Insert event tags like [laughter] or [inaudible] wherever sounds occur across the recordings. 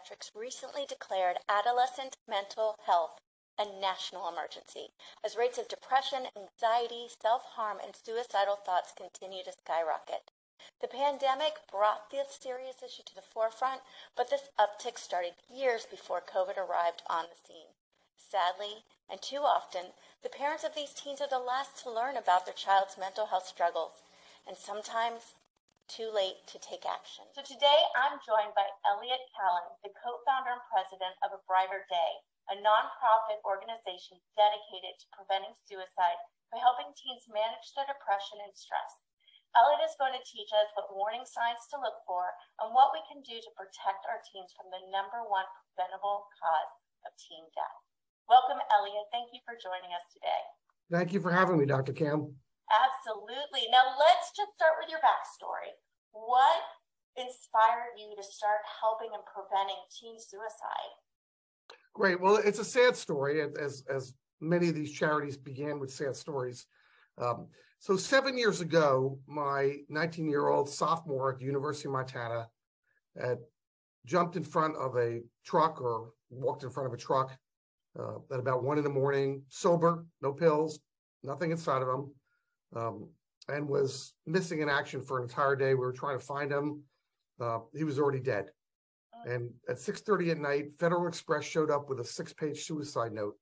Pediatrics recently declared adolescent mental health a national emergency as rates of depression, anxiety, self harm, and suicidal thoughts continue to skyrocket. The pandemic brought this serious issue to the forefront, but this uptick started years before COVID arrived on the scene. Sadly, and too often, the parents of these teens are the last to learn about their child's mental health struggles, and sometimes too late to take action. So today I'm joined by Elliot Kallen, the co-founder and president of A Brighter Day, a nonprofit organization dedicated to preventing suicide by helping teens manage their depression and stress. Elliot is going to teach us what warning signs to look for and what we can do to protect our teens from the number one preventable cause of teen death. Welcome, Elliot. Thank you for joining us today. Thank you for having me, Dr. Cam. Absolutely. Now, let's just start with your backstory. What inspired you to start helping and preventing teen suicide? Great. Well, it's a sad story, as as many of these charities began with sad stories. Um, so seven years ago, my 19-year-old sophomore at the University of Montana had jumped in front of a truck or walked in front of a truck uh, at about one in the morning, sober, no pills, nothing inside of him, um, and was missing in action for an entire day. We were trying to find him. Uh, he was already dead. And at 6:30 at night, Federal Express showed up with a six-page suicide note.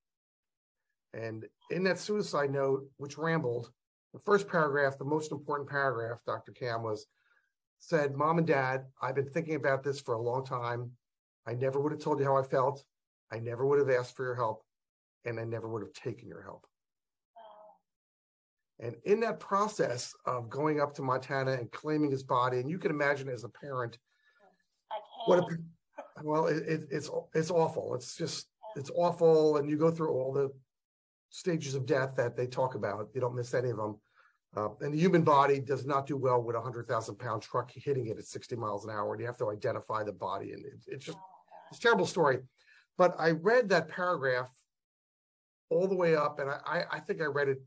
And in that suicide note, which rambled, the first paragraph, the most important paragraph, Dr. Cam, was said, Mom and Dad, I've been thinking about this for a long time. I never would have told you how I felt. I never would have asked for your help. And I never would have taken your help. And in that process of going up to Montana and claiming his body, and you can imagine as a parent, what a, well, it, it, it's it's awful. It's just it's awful, and you go through all the stages of death that they talk about. You don't miss any of them. Uh, and the human body does not do well with a hundred thousand pound truck hitting it at 60 miles an hour. And you have to identify the body, and it, it's just it's a terrible story. But I read that paragraph all the way up, and I, I think I read it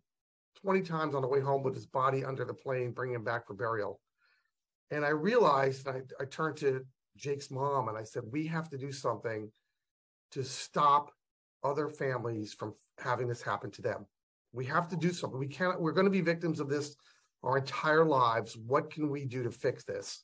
20 times on the way home with his body under the plane, bringing him back for burial. And I realized, I, I turned to Jake's mom and I said, we have to do something to stop other families from having this happen to them. We have to do something. We can't, we're going to be victims of this our entire lives. What can we do to fix this?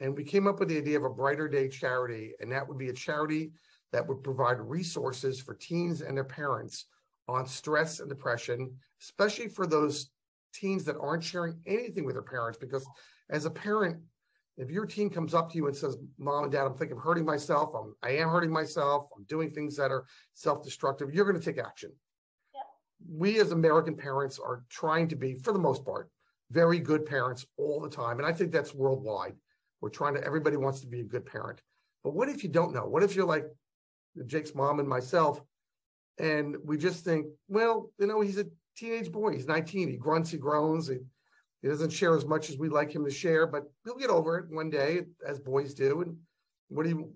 And we came up with the idea of a brighter day charity. And that would be a charity that would provide resources for teens and their parents on stress and depression, especially for those teens that aren't sharing anything with their parents. Because as a parent, if your teen comes up to you and says, Mom and Dad, I'm thinking of hurting myself, I'm, I am hurting myself, I'm doing things that are self destructive, you're going to take action. We as American parents are trying to be, for the most part, very good parents all the time. And I think that's worldwide. We're trying to, everybody wants to be a good parent. But what if you don't know? What if you're like Jake's mom and myself, and we just think, well, you know, he's a teenage boy. He's 19. He grunts, he groans. He, he doesn't share as much as we'd like him to share, but he'll get over it one day, as boys do. And what do you,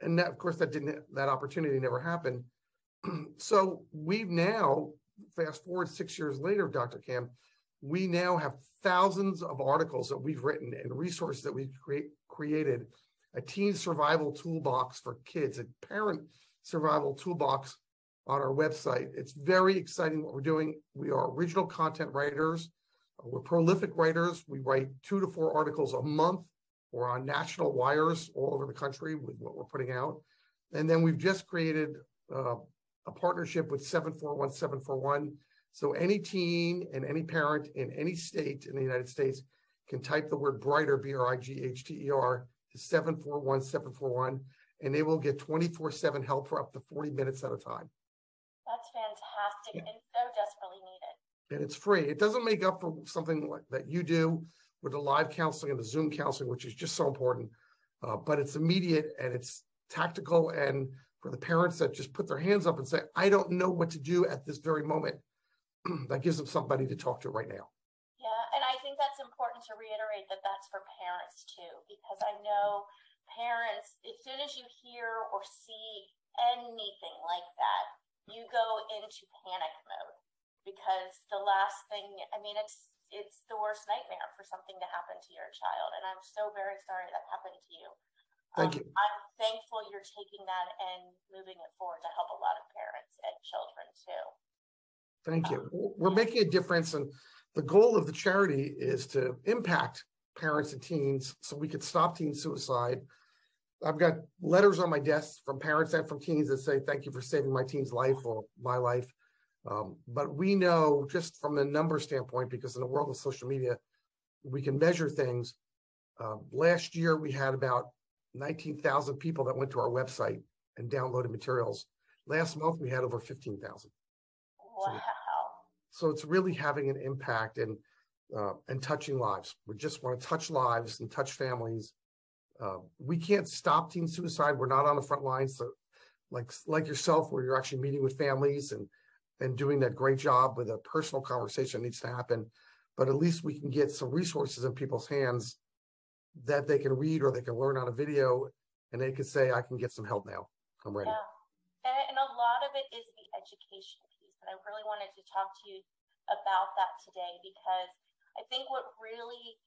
and that, of course, that didn't, that opportunity never happened. [clears throat] so we've now, fast forward six years later, Dr. Cam, we now have thousands of articles that we've written and resources that we've create, created a teen survival toolbox for kids, a parent survival toolbox on our website. It's very exciting what we're doing. We are original content writers. We're prolific writers. We write two to four articles a month. We're on national wires all over the country with what we're putting out. And then we've just created uh, a partnership with 741 741. So any teen and any parent in any state in the United States can type the word brighter, B R I G H T E R, to 741 741, and they will get 24 7 help for up to 40 minutes at a time. Yeah. and so desperately needed. And it's free. It doesn't make up for something like that you do with the live counseling and the Zoom counseling, which is just so important. uh, but it's immediate and it's tactical. And for the parents that just put their hands up and say, I don't know what to do at this very moment, [clears throat] that gives them somebody to talk to right now. Yeah, and I think that's important to reiterate that that's for parents too, because I know parents, as soon as you hear or see anything like that, you go into panic mode because the last thing, I mean, it's it's the worst nightmare for something to happen to your child, and I'm so very sorry that happened to you. Thank um, you. I'm thankful you're taking that and moving it forward to help a lot of parents and children too. Thank you. Um, We're making a difference, and the goal of the charity is to impact parents and teens so we could stop teen suicide. I've got letters on my desk from parents and from teens that say, Thank you for saving my teen's life or my life. Um, but we know just from the number standpoint, because in the world of social media, we can measure things. Uh, last year, we had about 19,000 people that went to our website and downloaded materials. Last month, we had over 15,000. Wow. So, so, it's really having an impact and uh, and touching lives. We just want to touch lives and touch families. Uh, we can't stop teen suicide. We're not on the front lines. So, like like yourself, where you're actually meeting with families and and doing that great job with a personal conversation needs to happen. But at least we can get some resources in people's hands that they can read or they can learn on a video and they can say, I can get some help now. I'm ready. Yeah. And, and a lot of it is the education piece. And I really wanted to talk to you about that today because I think what really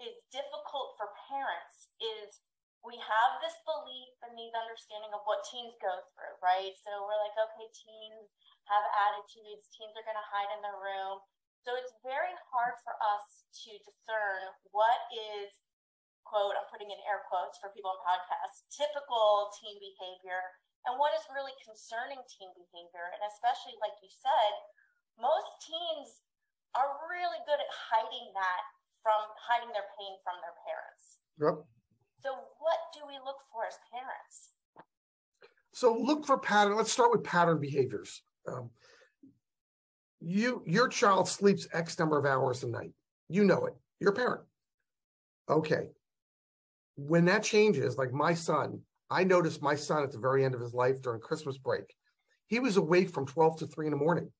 is difficult for parents is we have this belief and these understanding of what teens go through, right? So we're like, okay, teens have attitudes, teens are going to hide in their room. So it's very hard for us to discern what is, quote, I'm putting in air quotes for people on podcasts, typical teen behavior and what is really concerning teen behavior. And especially, like you said, most teens are really good at hiding that from hiding their pain from their parents. Yep. So, what do we look for as parents? So, look for pattern. Let's start with pattern behaviors. Um, you, your child sleeps X number of hours a night. You know it. You're a parent. Okay. When that changes, like my son, I noticed my son at the very end of his life during Christmas break. He was awake from 12 to 3 in the morning.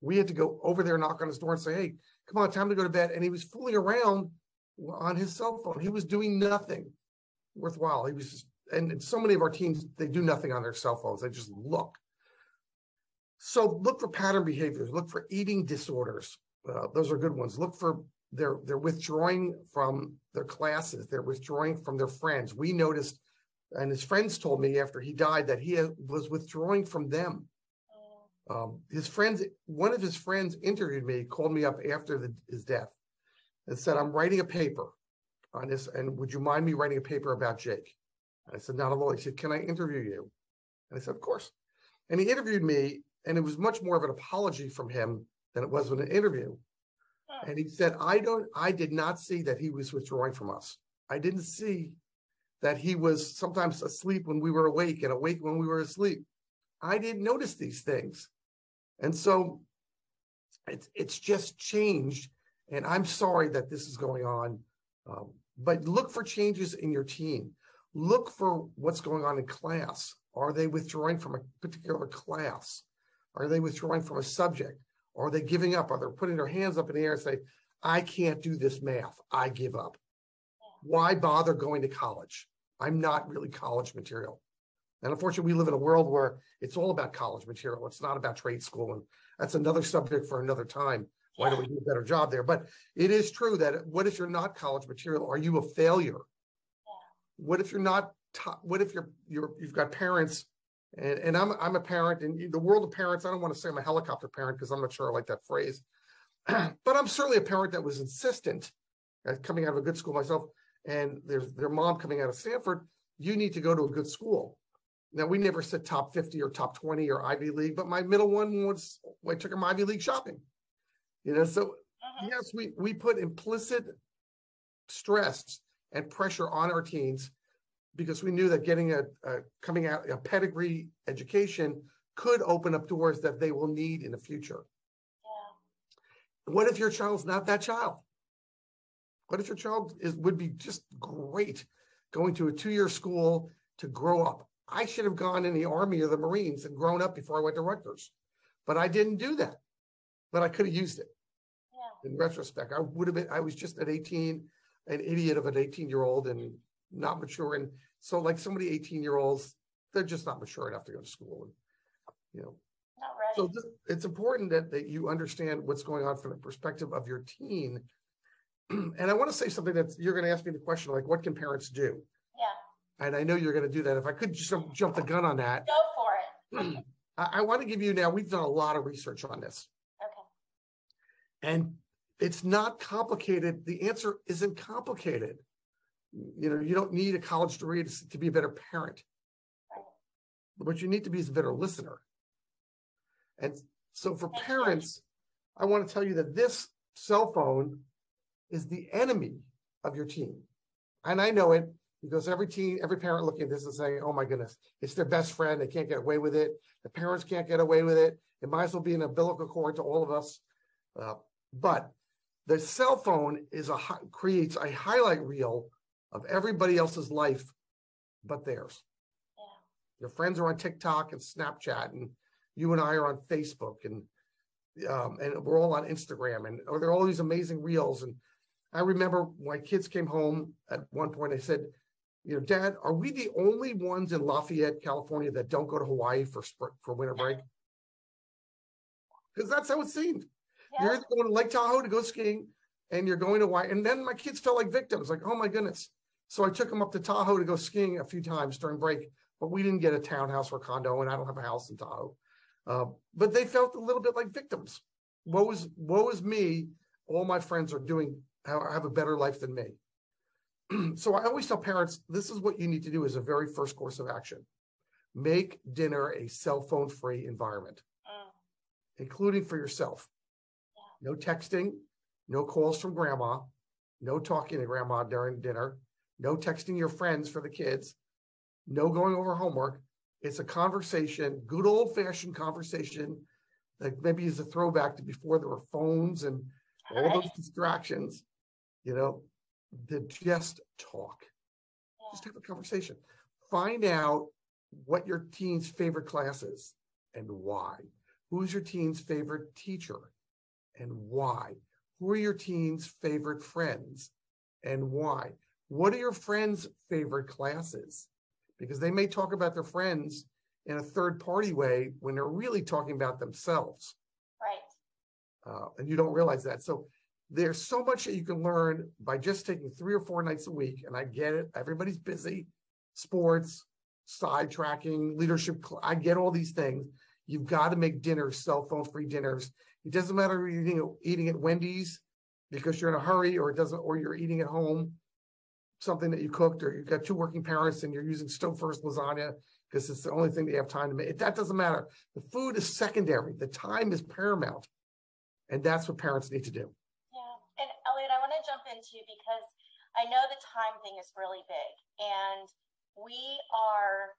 We had to go over there, knock on his door, and say, Hey, come on, time to go to bed. And he was fooling around on his cell phone. He was doing nothing worthwhile. He was just, and so many of our teams, they do nothing on their cell phones. They just look. So look for pattern behaviors. Look for eating disorders. Uh, those are good ones. Look for they're they're withdrawing from their classes. They're withdrawing from their friends. We noticed, and his friends told me after he died that he was withdrawing from them. Um, his friends, one of his friends interviewed me, called me up after the, his death, and said, "I'm writing a paper on this, and would you mind me writing a paper about Jake?" And I said, "Not at all." He said, "Can I interview you?" And I said, "Of course." And he interviewed me, and it was much more of an apology from him than it was an interview. And he said, "I don't. I did not see that he was withdrawing from us. I didn't see that he was sometimes asleep when we were awake and awake when we were asleep. I didn't notice these things." And so it's it's just changed. And I'm sorry that this is going on. Um, but look for changes in your team. Look for what's going on in class. Are they withdrawing from a particular class? Are they withdrawing from a subject? Are they giving up? Are they putting their hands up in the air and say, I can't do this math. I give up. Why bother going to college? I'm not really college material. And unfortunately, we live in a world where it's all about college material. It's not about trade school. And that's another subject for another time. Why don't we do a better job there? But it is true that what if you're not college material? Are you a failure? What if you're not? what if you're you're you've got parents, and, and I'm I'm a parent, and the world of parents. I don't want to say I'm a helicopter parent because I'm not sure I like that phrase, [clears throat] but I'm certainly a parent that was insistent, coming out of a good school myself, and there's their mom coming out of Stanford. You need to go to a good school now we never said top 50 or top 20 or Ivy League, but my middle one was I took him Ivy League shopping. You know, so uh-huh. yes, we we put implicit stress and pressure on our teens because we knew that getting a, a coming out a pedigree education could open up doors that they will need in the future. Yeah. What if your child's not that child? What if your child is would be just great going to a two-year school to grow up. I should have gone in the Army or the Marines and grown up before I went to Rutgers. But I didn't do that. But I could have used it Yeah. in retrospect. I would have been, I was just at 18, an idiot of an 18 year old and not mature. And so, like so many 18 year olds, they're just not mature enough to go to school. And, you know, Not ready. so it's important that, that you understand what's going on from the perspective of your teen. [clears throat] And I want to say something that you're going to ask me the question, like, what can parents do? And I know you're going to do that. If I could just jump- jump the gun on that, Go for it. [clears throat] I, I want to give you now, we've done a lot of research on this. Okay. And it's not complicated. The answer isn't complicated. You know, you don't need a college degree to, to be a better parent. What you need to be is a better listener. And so for Thank you. parents, I want to tell you that this cell phone is the enemy of your team. And I know it because every teen, every parent looking at this is saying, oh my goodness, it's their best friend. They can't get away with it. The parents can't get away with it. It might as well be an umbilical cord to all of us. Uh, but the cell phone is a creates a highlight reel of everybody else's life but theirs. Yeah. Your friends are on TikTok and Snapchat, and you and I are on Facebook, and um, and we're all on Instagram, and oh, there are all these amazing reels. And I remember my kids came home at one point. I said, "You know, Dad, are we the only ones in Lafayette, California, that don't go to Hawaii for for winter break?" Because that's how it seemed. You're either going to Lake Tahoe to go skiing, and you're going to Hawaii. And then my kids felt like victims, like, "Oh my goodness." So I took them up to Tahoe to go skiing a few times during break, but we didn't get a townhouse or condo, and I don't have a house in Tahoe. Uh, but they felt a little bit like victims. Woe is woe is me. All my friends are doing have a better life than me. [clears throat] so I always tell parents, this is what you need to do as a very first course of action. Make dinner a cell phone free environment, Mm. including for yourself. No texting, no calls from grandma, no talking to grandma during dinner, no texting your friends for the kids, no going over homework. It's a conversation, good old fashioned conversation that maybe is a throwback to before there were phones and all those distractions, you know, to just talk, Yeah. just have a conversation. Find out what your teen's favorite class is and why. Who's your teen's favorite teacher and why? Who are your teen's favorite friends and why? What are your friends' favorite classes? Because they may talk about their friends in a third party way when they're really talking about themselves Right. uh, and you don't realize that. So there's so much that you can learn by just taking three or four nights a week. And I get it; everybody's busy, sports, sidetracking, leadership. I get all these things. You've got to make dinners, cell phone free dinners. It doesn't matter if you're eating at Wendy's because you're in a hurry, or it doesn't, or you're eating at home something that you cooked, or you've got two working parents and you're using Stouffer's lasagna because it's the only thing they have time to make. That doesn't matter. The food is secondary. The time is paramount. And that's what parents need to do. Yeah, and Elliot, I want to jump because I know the time thing is really big, and we are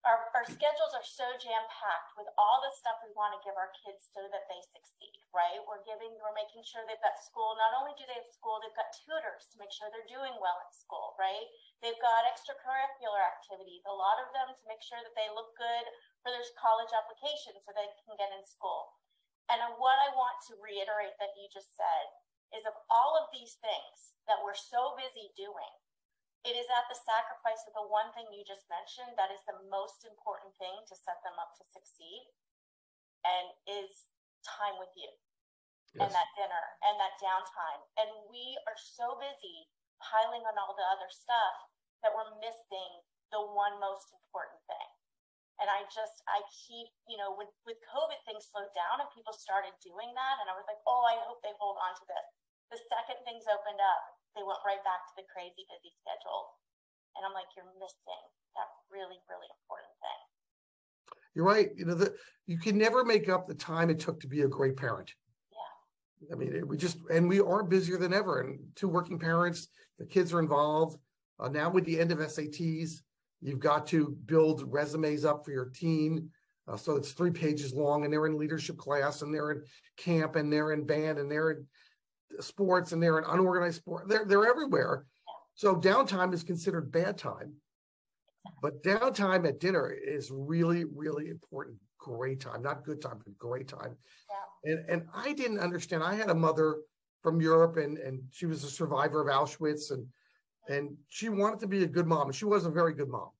our our schedules are so jam packed with all the stuff we want to give our kids so that they succeed. Right? We're giving, we're making sure they've got school. Not only do they have school, they've got tutors to make sure they're doing well at school. Right? They've got extracurricular activities, a lot of them to make sure that they look good for their college application so they can get in school. And what I want to reiterate that you just said is of all of these things that we're so busy doing, it is at the sacrifice of the one thing you just mentioned that is the most important thing to set them up to succeed and is time with you and that dinner and that downtime. And we are so busy piling on all the other stuff that we're missing the one most important thing. And I just, I keep, you know, with, with COVID, things slowed down and people started doing that. And I was like, oh, I hope they hold on to this. The second things opened up, they went right back to the crazy busy schedule. And I'm like, you're missing that really, really important thing. You're right. You know, the, you can never make up the time it took to be a great parent. Yeah. I mean, it- we just, and we are busier than ever and two working parents, the kids are involved. Uh, now with the end of SATs, you've got to build resumes up for your teen. Uh, so it's three pages long and they're in leadership class and they're in camp and they're in band and they're in sports and they're an unorganized sport. They're, they're everywhere. So downtime is considered bad time. But downtime at dinner is really, really important. Great time, not good time, but great time. Yeah. And and I didn't understand. I had a mother from Europe and and she was a survivor of Auschwitz and and she wanted to be a good mom and she was a very good mom.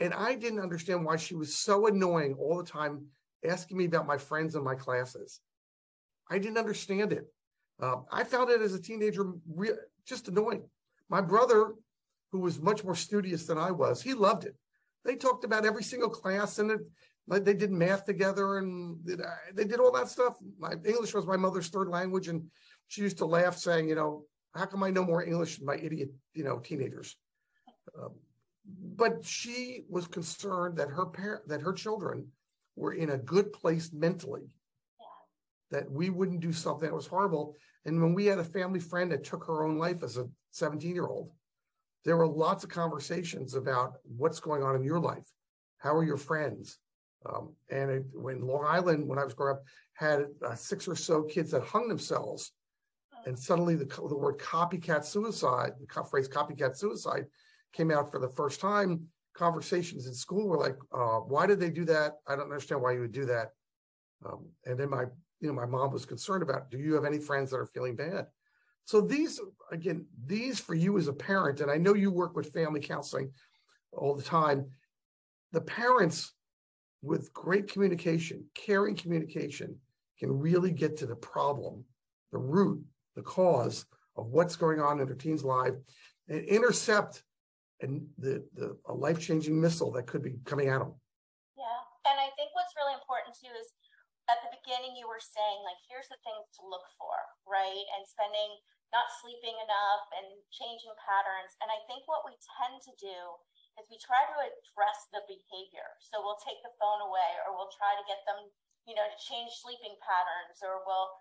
And I didn't understand why she was so annoying all the time asking me about my friends and my classes. I didn't understand it. Um, I found it as a teenager re- just annoying. My brother, who was much more studious than I was, he loved it. They talked about every single class and it, like they did math together and they did all that stuff. My English was my mother's third language, and she used to laugh, saying, "You know, how come I know more English than my idiot, you know, teenagers?" Um, but she was concerned that her parent, that her children were in a good place mentally. That we wouldn't do something that was horrible. And when we had a family friend that took her own life as a 17 year old, there were lots of conversations about what's going on in your life. How are your friends? Um, and it, when Long Island, when I was growing up, had uh, six or so kids that hung themselves, and suddenly the, the word copycat suicide, the phrase copycat suicide came out for the first time. Conversations in school were like, uh, why did they do that? I don't understand why you would do that. Um, and then my, you know, my mom was concerned about, do you have any friends that are feeling bad? So these, again, these for you as a parent, and I know you work with family counseling all the time. The parents with great communication, caring communication, can really get to the problem, the root, the cause of what's going on in their teen's life, and intercept and the, the a life-changing missile that could be coming at them. Yeah. And I think what's really important too is at the beginning you were saying like here's the things to look for, right? And spending not sleeping enough and changing patterns. And I think what we tend to do is we try to address the behavior. So we'll take the phone away or we'll try to get them, you know, to change sleeping patterns or we'll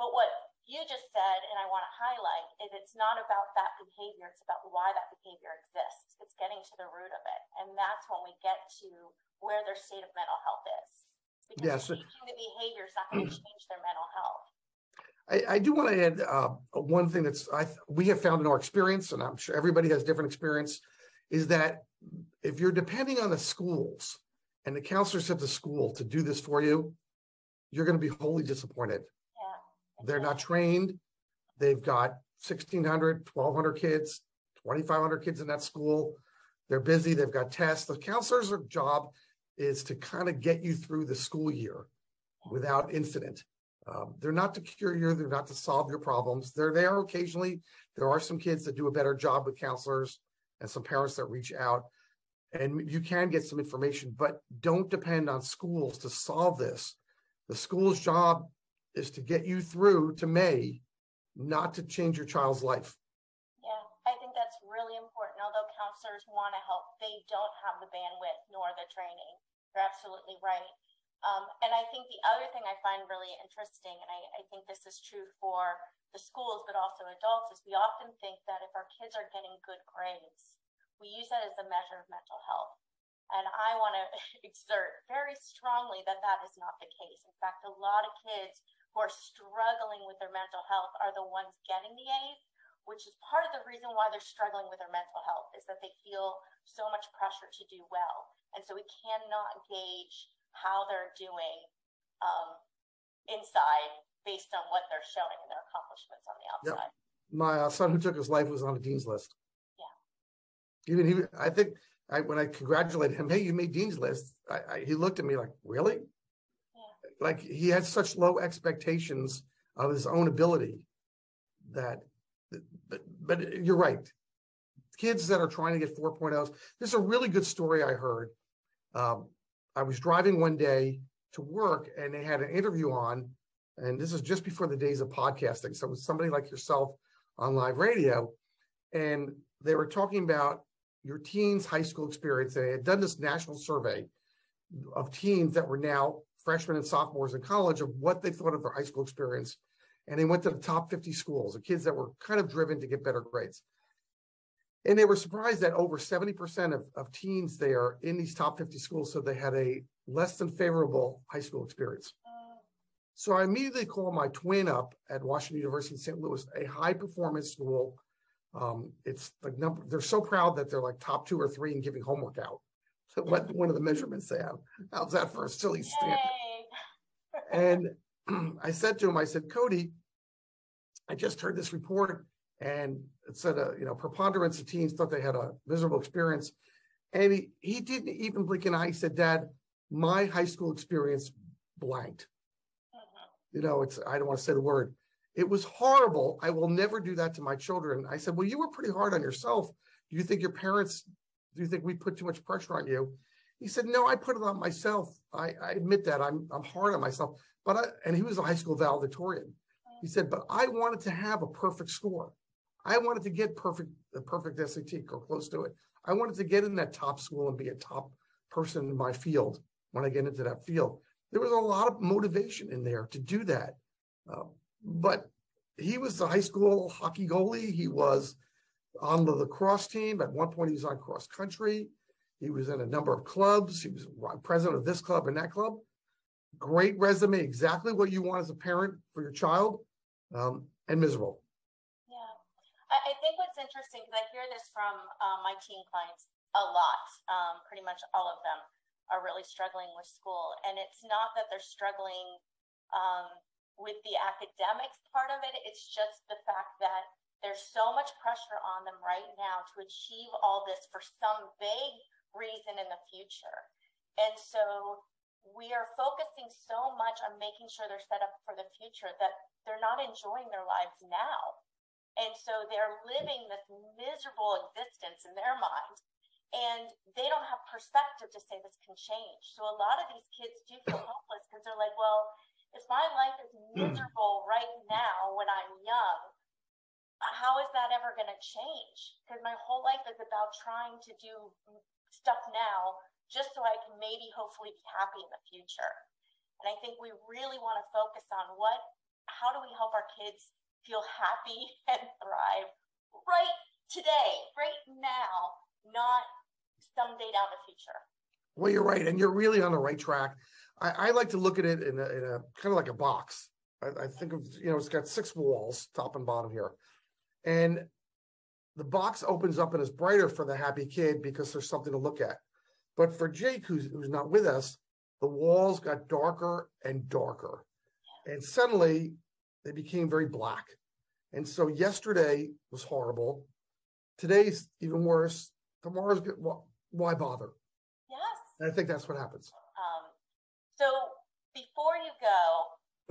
but what you just said, and I want to highlight, is it's not about that behavior, it's about why that behavior exists. It's getting to the root of it. And that's when we get to where their state of mental health is. Because Yes. changing the behavior is not going to change their mental health. I, I do want to add uh, one thing that's I we have found in our experience, and I'm sure everybody has different experience, is that if you're depending on the schools and the counselors at the school to do this for you, you're going to be wholly disappointed. Yeah. They're not trained. They've got 1,600, 1,200 kids, 2,500 kids in that school. They're busy. They've got tests. The counselor's job is to kind of get you through the school year without incident. Um, they're not to cure you. They're not to solve your problems. They're there occasionally. There are some kids that do a better job with counselors and some parents that reach out. And you can get some information, but don't depend on schools to solve this. The school's job is to get you through to May, not to change your child's life. Yeah, I think that's really counselors want to help, they don't have the bandwidth nor the training. You're absolutely right. Um, and I think the other thing I find really interesting, and I, I think this is true for the schools, but also adults, is we often think that if our kids are getting good grades, we use that as a measure of mental health. And I want to [laughs] exert very strongly that that is not the case. In fact, a lot of kids who are struggling with their mental health are the ones getting the A's, which is part of the reason why they're struggling with their mental health is that they feel so much pressure to do well. And so we cannot gauge how they're doing um, inside based on what they're showing and their accomplishments on the Yep. outside. My uh, son who took his life was on the dean's list. Yeah. Even he, I think, I, when I congratulated him, hey, you made dean's list. I, I, he looked at me like, really? Like he had such low expectations of his own ability that, but, but you're right. Kids that are trying to get 4.0s. There's a really good story I heard. Um, I was driving one day to work and they had an interview on, and this is just before the days of podcasting. So it was somebody like yourself on live radio, and they were talking about your teens' high school experience. They had done this national survey of teens that were now freshmen and sophomores in college of what they thought of their high school experience. And they went to the top 50 schools, the kids that were kind of driven to get better grades. And they were surprised that over 70% of, of teens there in these top 50 schools said they had a less than favorable high school experience. So I immediately called my twin up at Washington University in St. Louis, a high performance school, Um, it's the number, they're so proud that they're like top two or three in giving homework out. So [laughs] what, one of the measurements they have. How's that for a silly standard? And I said to him, I said, Cody, I just heard this report and it said, uh, you know, preponderance of teens thought they had a miserable experience. And he, he didn't even blink an eye. He said, Dad, my high school experience blanked. You know, it's, I don't want to say the word. It was horrible. I will never do that to my children. I said, Well, you were pretty hard on yourself. Do you think your parents, do you think we put too much pressure on you? He said, No, I put it on myself. I, I admit that I'm I'm hard on myself. But I, and he was a high school valedictorian. He said, but I wanted to have a perfect score. I wanted to get perfect, the perfect SAT or close to it. I wanted to get in that top school and be a top person in my field when I get into that field. There was a lot of motivation in there to do that. Uh, but he was the high school hockey goalie. He was on the lacrosse team. At one point, he was on cross country. He was in a number of clubs. He was president of this club and that club. Great resume, exactly what you want as a parent for your child, um, and miserable. Yeah, I, I think what's interesting because I hear this from um, my teen clients a lot. Um, pretty much all of them are really struggling with school, and it's not that they're struggling um, with the academics part of it. It's just the fact that there's so much pressure on them right now to achieve all this for some vague reason in the future, and so we are focusing so much on making sure they're set up for the future that they're not enjoying their lives now. And so they're living this miserable existence in their mind. And they don't have perspective to say this can change. So a lot of these kids do feel [clears throat] hopeless because they're like, well, if my life is [clears throat] miserable right now when I'm young, how is that ever going to change? Because my whole life is about trying to do stuff now just so I can maybe hopefully be happy in the future. And I think we really want to focus on what, how do we help our kids feel happy [laughs] and thrive right today, right now, not someday down the future. Well, you're right, and you're really on the right track. I, I like to look at it in a, in a kind of like a box. I, I think of you know it's got six walls, top and bottom here, and the box opens up and is brighter for the happy kid because there's something to look at. But for Jake, who's who's not with us, the walls got darker and darker, and suddenly they became very black. And so yesterday was horrible. Today's even worse. Tomorrow's good. Wh- Why bother? Yes. And I think that's what happens. Um, so before you go,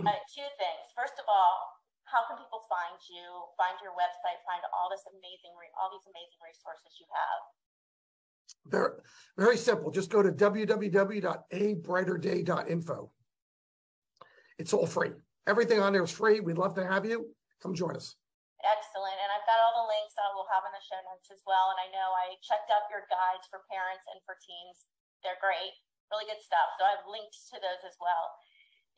uh, two things. First of all, how can people find you, find your website, find all this amazing, re- all these amazing resources you have? Very, very simple. Just go to www.abrighterday.info. It's all free. Everything on there is free. We'd love to have you. Come join us. Excellent. And I've got all the links I will have in the show notes as well. And I know I checked out your guides for parents and for teens. They're great, really good stuff. So I've linked to those as well.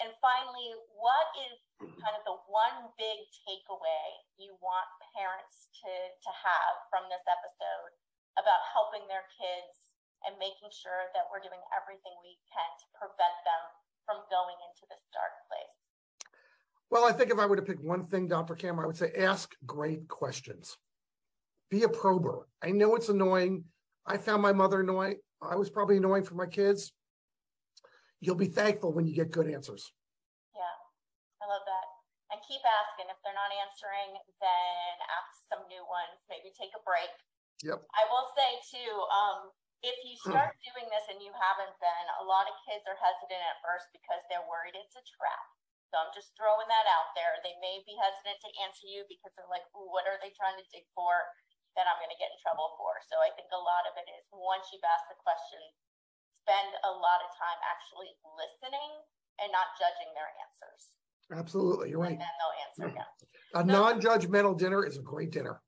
And finally, what is kind of the one big takeaway you want parents to, to have from this episode about helping their kids and making sure that we're doing everything we can to prevent them from going into this dark place? Well, I think if I were to pick one thing, Dr. Cam, I would say ask great questions. Be a prober. I know it's annoying. I found my mother annoying. I was probably annoying for my kids. You'll be thankful when you get good answers. Yeah, I love that. And keep asking. If they're not answering, then ask some new ones. Maybe take a break. Yep. I will say too, um, if you start [clears throat] doing this and you haven't been, a lot of kids are hesitant at first because they're worried it's a trap. So I'm just throwing that out there. They may be hesitant to answer you because they're like, what are they trying to dig for that I'm going to get in trouble for? So I think a lot of it is once you've asked the question, spend a lot of time actually listening and not judging their answers. Absolutely. You're right. And then they'll answer again. A non judgmental dinner is a great dinner.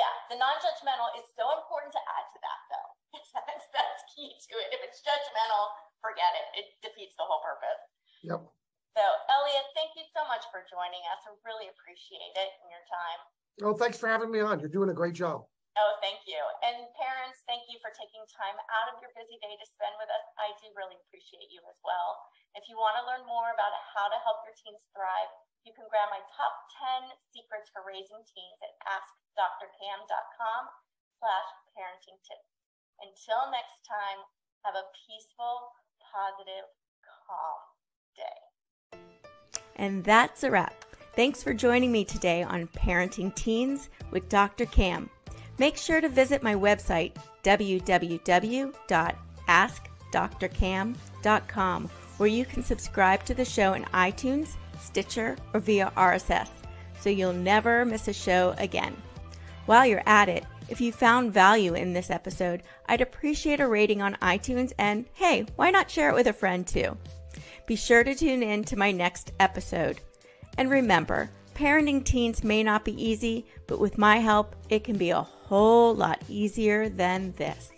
Yeah, the non-judgmental is so important to add to that, though. [laughs] that's, that's key to it. If it's judgmental, forget it. It defeats the whole purpose. Yep. So, Elliot, thank you so much for joining us. I really appreciate it and your time. Oh, thanks for having me on. You're doing a great job. Oh, thank you. And parents, thank you for taking time out of your busy day to spend with us. I do really appreciate you as well. If you want to learn more about how to help your teens thrive, you can grab my top 10 secrets for raising teens at askdrcam.com slash parenting tips. Until next time, have a peaceful, positive, calm day. And that's a wrap. Thanks for joining me today on Parenting Teens with Dr. Cam. Make sure to visit my website, www.askdrcam.com, where you can subscribe to the show in iTunes, Stitcher, or via RSS, so you'll never miss a show again. While you're at it, if you found value in this episode, I'd appreciate a rating on iTunes and hey, why not share it with a friend too? Be sure to tune in to my next episode. And remember, parenting teens may not be easy, but with my help, it can be a whole lot easier than this.